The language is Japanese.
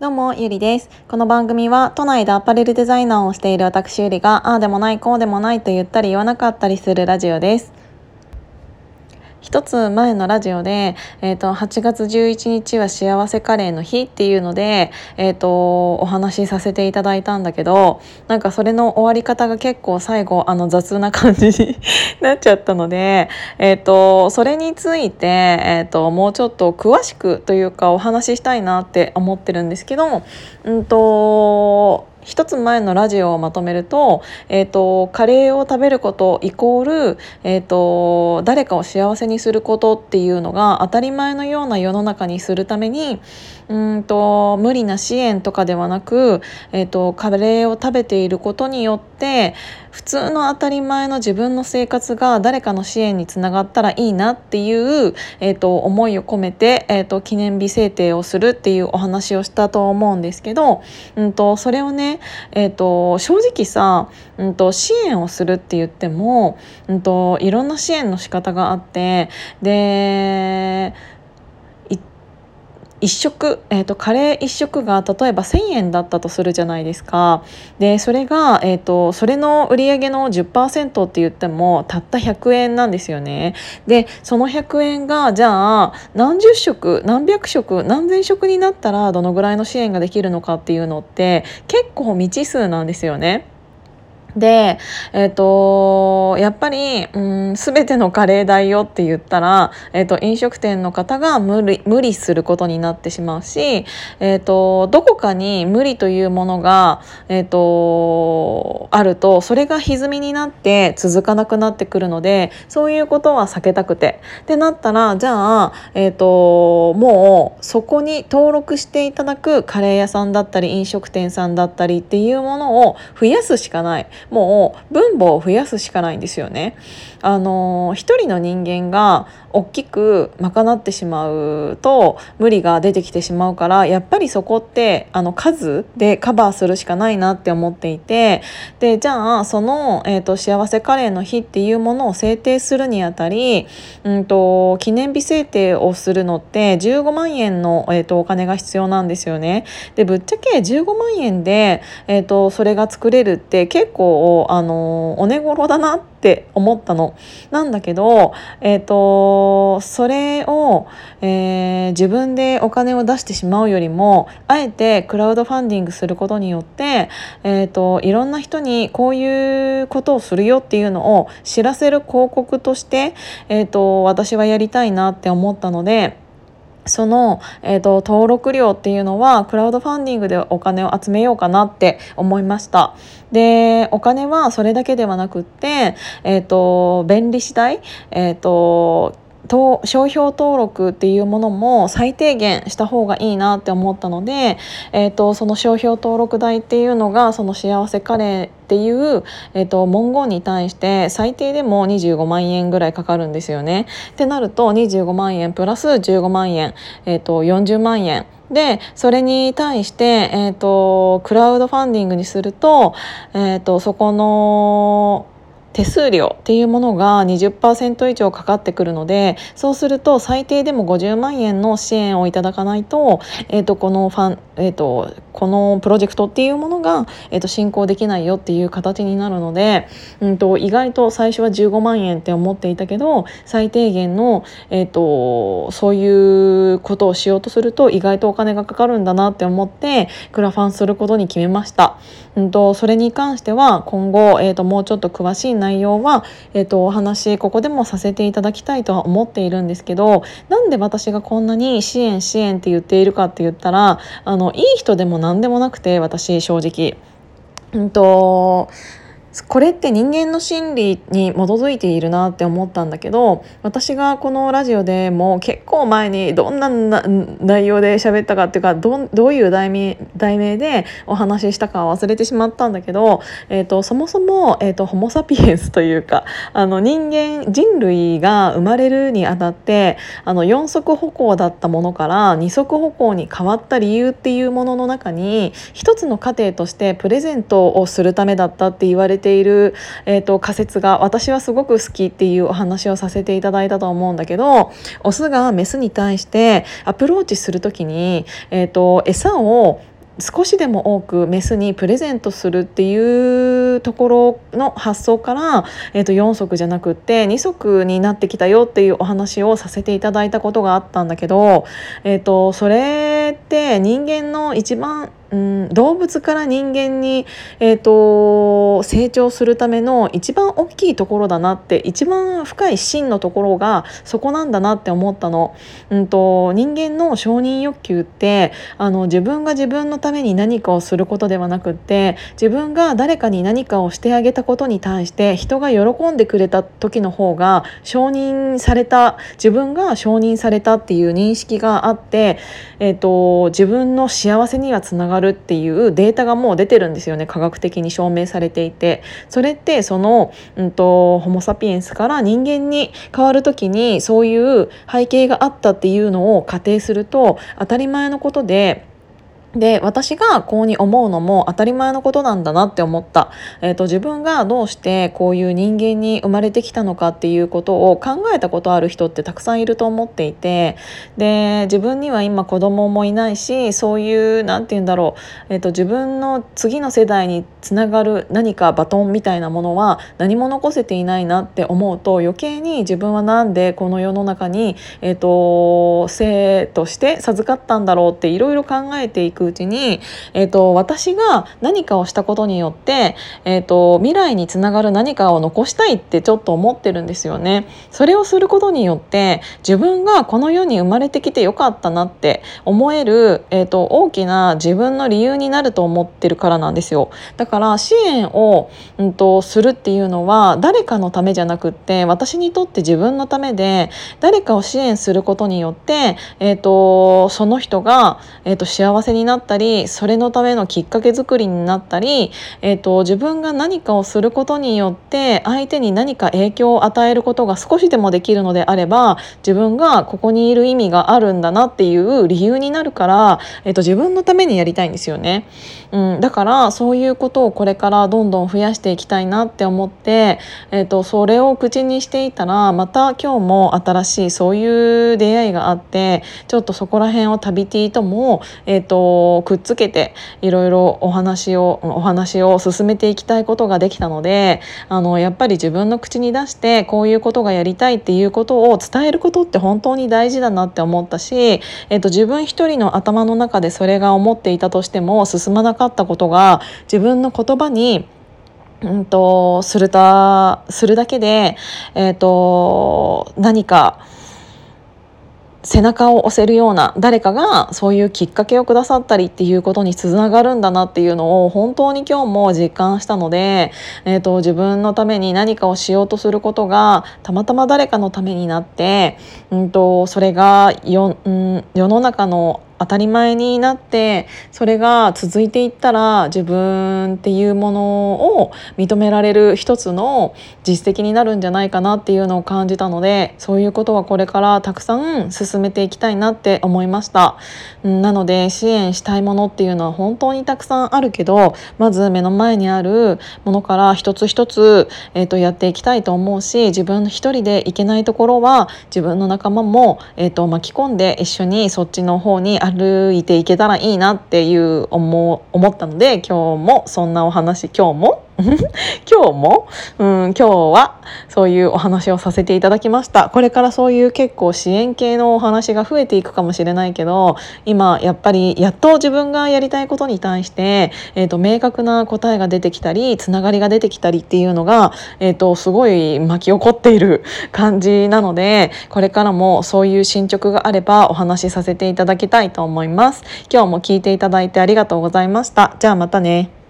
どうも、ゆりです。この番組は、都内でアパレルデザイナーをしている私ゆりが、ああでもない、こうでもないと言ったり言わなかったりするラジオです。一つ前のラジオで、え、ー、と、8月11日は幸せカレーの日っていうので、え、ー、と、お話しさせていただいたんだけど、なんかそれの終わり方が結構最後、あの雑な感じになっちゃったので、え、ー、と、それについて、えっ、と、もうちょっと詳しくというかお話ししたいなって思ってるんですけど、うんと、一つ前のラジオをまとめると,、えーと、カレーを食べることイコール、えーと、誰かを幸せにすることっていうのが当たり前のような世の中にするためにうんと無理な支援とかではなく、えーと、カレーを食べていることによって普通の当たり前の自分の生活が誰かの支援につながったらいいなっていう、えー、と思いを込めて、えー、と記念日制定をするっていうお話をしたと思うんですけど、うん、とそれをねえーと、正直さ、うんと、支援をするって言っても、うんと、いろんな支援の仕方があってで1食、えーと、カレー1食が例えば1,000円だったとするじゃないですかでそれが、えーと、それの売上の10%って言ってもたった100円なんですよねでその100円がじゃあ何十食何百食何千食になったらどのぐらいの支援ができるのかっていうのって結構未知数なんですよね。で、えっ、ー、と、やっぱり、うん、すべてのカレー代よって言ったら、えっ、ー、と、飲食店の方が無理、無理することになってしまうし、えっ、ー、と、どこかに無理というものが、えっ、と、あると、それが歪みになって続かなくなってくるので、そういうことは避けたくて。ってなったら、じゃあ、えっ、と、もう、そこに登録していただくカレー屋さんだったり、飲食店さんだったりっていうものを増やすしかない。もう分母を増やすしかないんですよね。あの一人の人間が大きく賄ってしまうと無理が出てきてしまうからやっぱりそこってあの数でカバーするしかないなって思っていてでじゃあその、えーと、幸せカレーの日っていうものを制定するにあたり、うんと、記念日制定をするのって15万円の、えーと、お金が必要なんですよね。でぶっちゃけ15万円で、えー、とそれが作れるって結構あのお値頃だなって思ったの。なんだけど、えー、とそれを、えー、自分でお金を出してしまうよりもあえてクラウドファンディングすることによって、えーと、いろんな人にこういうことをするよっていうのを知らせる広告として、えーと私はやりたいなって思ったので。その、えーと、登録料っていうのはクラウドファンディングでお金を集めようかなって思いました。でお金はそれだけではなくって、えーと、便利次第、えーとと商標登録っていうものも最低限した方がいいなって思ったので、えーと、その商標登録代っていうのがその幸せカレーっていう、えーと、文言に対して最低でも25万円ぐらいかかるんですよね。ってなると25万円プラス15万円、えーと、40万円でそれに対して、えー、とクラウドファンディングにすると,、えー、とそこの手数料っていうものが20%以上かかってくるのでそうすると最低でも50万円の支援をいただかないと,、えーと、このファン、えーと、このプロジェクトっていうものが、えーと、進行できないよっていう形になるので、うんと、意外と最初は15万円って思っていたけど最低限の、えー、とそういうことをしようとすると意外とお金がかかるんだなって思ってクラファンすることに決めました。うんとそれに関しては今後、えー、ともうちょっと詳しい内容は、えー、とお話ここでもさせていただきたいとは思っているんですけどなんで私がこんなに支援支援って言っているかって言ったらあのいい人でも何でもなくて私正直。うんとこれって人間の心理に基づいているなって思ったんだけど私がこのラジオでも結構前にどんな内容で喋ったかっていうかどどういう題名題名でお話ししたか忘れてしまったんだけど、えーと、そもそも、えーと、ホモ・サピエンスというかあの人間人類が生まれるにあたってあの4足歩行だったものから2足歩行に変わった理由っていうものの中に一つの過程としてプレゼントをするためだったって言われてている、えーと、仮説が私はすごく好きっていうお話をさせていただいたと思うんだけどオスがメスに対してアプローチする時に、えーと餌を少しでも多くメスにプレゼントするっていうところの発想から、えー、と4足じゃなくって2足になってきたよっていうお話をさせていただいたことがあったんだけど、えー、とそれって人間の一番うん、動物から人間に、えーと、成長するための一番大きいところだなって一番深い真のところがそこなんだなって思ったの。うんと、人間の承認欲求ってあの自分が自分のために何かをすることではなくって自分が誰かに何かをしてあげたことに対して人が喜んでくれた時の方が承認された自分が承認されたっていう認識があって、えーと自分の幸せにはつながるるっていうデータがもう出てるんですよね科学的に証明されていて。それってその、うんと、ホモ・サピエンスから人間に変わる時にそういう背景があったっていうのを仮定すると当たり前のことでで私がこうに思うのも当たり前のことなんだなって思った、えーと、自分がどうしてこういう人間に生まれてきたのかっていうことを考えたことある人ってたくさんいると思っていてで自分には今子供もいないしそういう何て言うんだろう、えーと、自分の次の世代につながる何かバトンみたいなものは何も残せていないなって思うと余計に自分は何でこの世の中に、えーと、生として授かったんだろうっていろいろ考えていくうちに、えーと、私が何かをしたことによって、えーと、未来につながる何かを残したいってちょっと思ってるんですよね。それをすることによって自分がこの世に生まれてきてよかったなって思える、えーと、大きな自分の理由になると思ってるからなんですよ。だから支援を、うん、とするっていうのは誰かのためじゃなくって私にとって自分のためで誰かを支援することによって、えー、とその人が、えー、と幸せにななったりそれのためのきっかけ作りになったり、えーと、自分が何かをすることによって相手に何か影響を与えることが少しでもできるのであれば自分がここにいる意味があるんだなっていう理由になるから、えーと、自分のためにやりたいんですよね、うん、だからそういうことをこれからどんどん増やしていきたいなって思って、えーとそれを口にしていたらまた今日も新しいそういう出会いがあってちょっとそこら辺を旅ティーとも、えー、とくっつけていろいろお話をお話を進めていきたいことができたのであのやっぱり自分の口に出してこういうことがやりたいっていうことを伝えることって本当に大事だなって思ったし、えっと、自分一人の頭の中でそれが思っていたとしても進まなかったことが自分の言葉にうんとするたするだけで、えーと何か背中を押せるような誰かがそういうきっかけをくださったりっていうことにつながるんだなっていうのを本当に今日も実感したので、えーと、自分のために何かをしようとすることがたまたま誰かのためになって、うんと、それがよ、うん、世の中の当たり前になってそれが続いていったら自分っていうものを認められる一つの実績になるんじゃないかなっていうのを感じたのでそういうことはこれからたくさん進めていきたいなって思いました。なので支援したいものっていうのは本当にたくさんあるけどまず目の前にあるものから一つ一つ、えー、とやっていきたいと思うし自分一人でいけないところは自分の仲間も、えー、と巻き込んで一緒にそっちの方に歩いていけたらいいなっていう思思ったので今日もそんなお話今日も 今日も、うん、今日はそういうお話をさせていただきました。これからそういう結構支援系のお話が増えていくかもしれないけど今やっぱりやっと自分がやりたいことに対して、えーと、明確な答えが出てきたりつながりが出てきたりっていうのが、えーと、すごい巻き起こっている 感じなのでこれからもそういう進捗があればお話しさせていただきたいと思います。今日も聞いていただいてありがとうございました。じゃあまたね。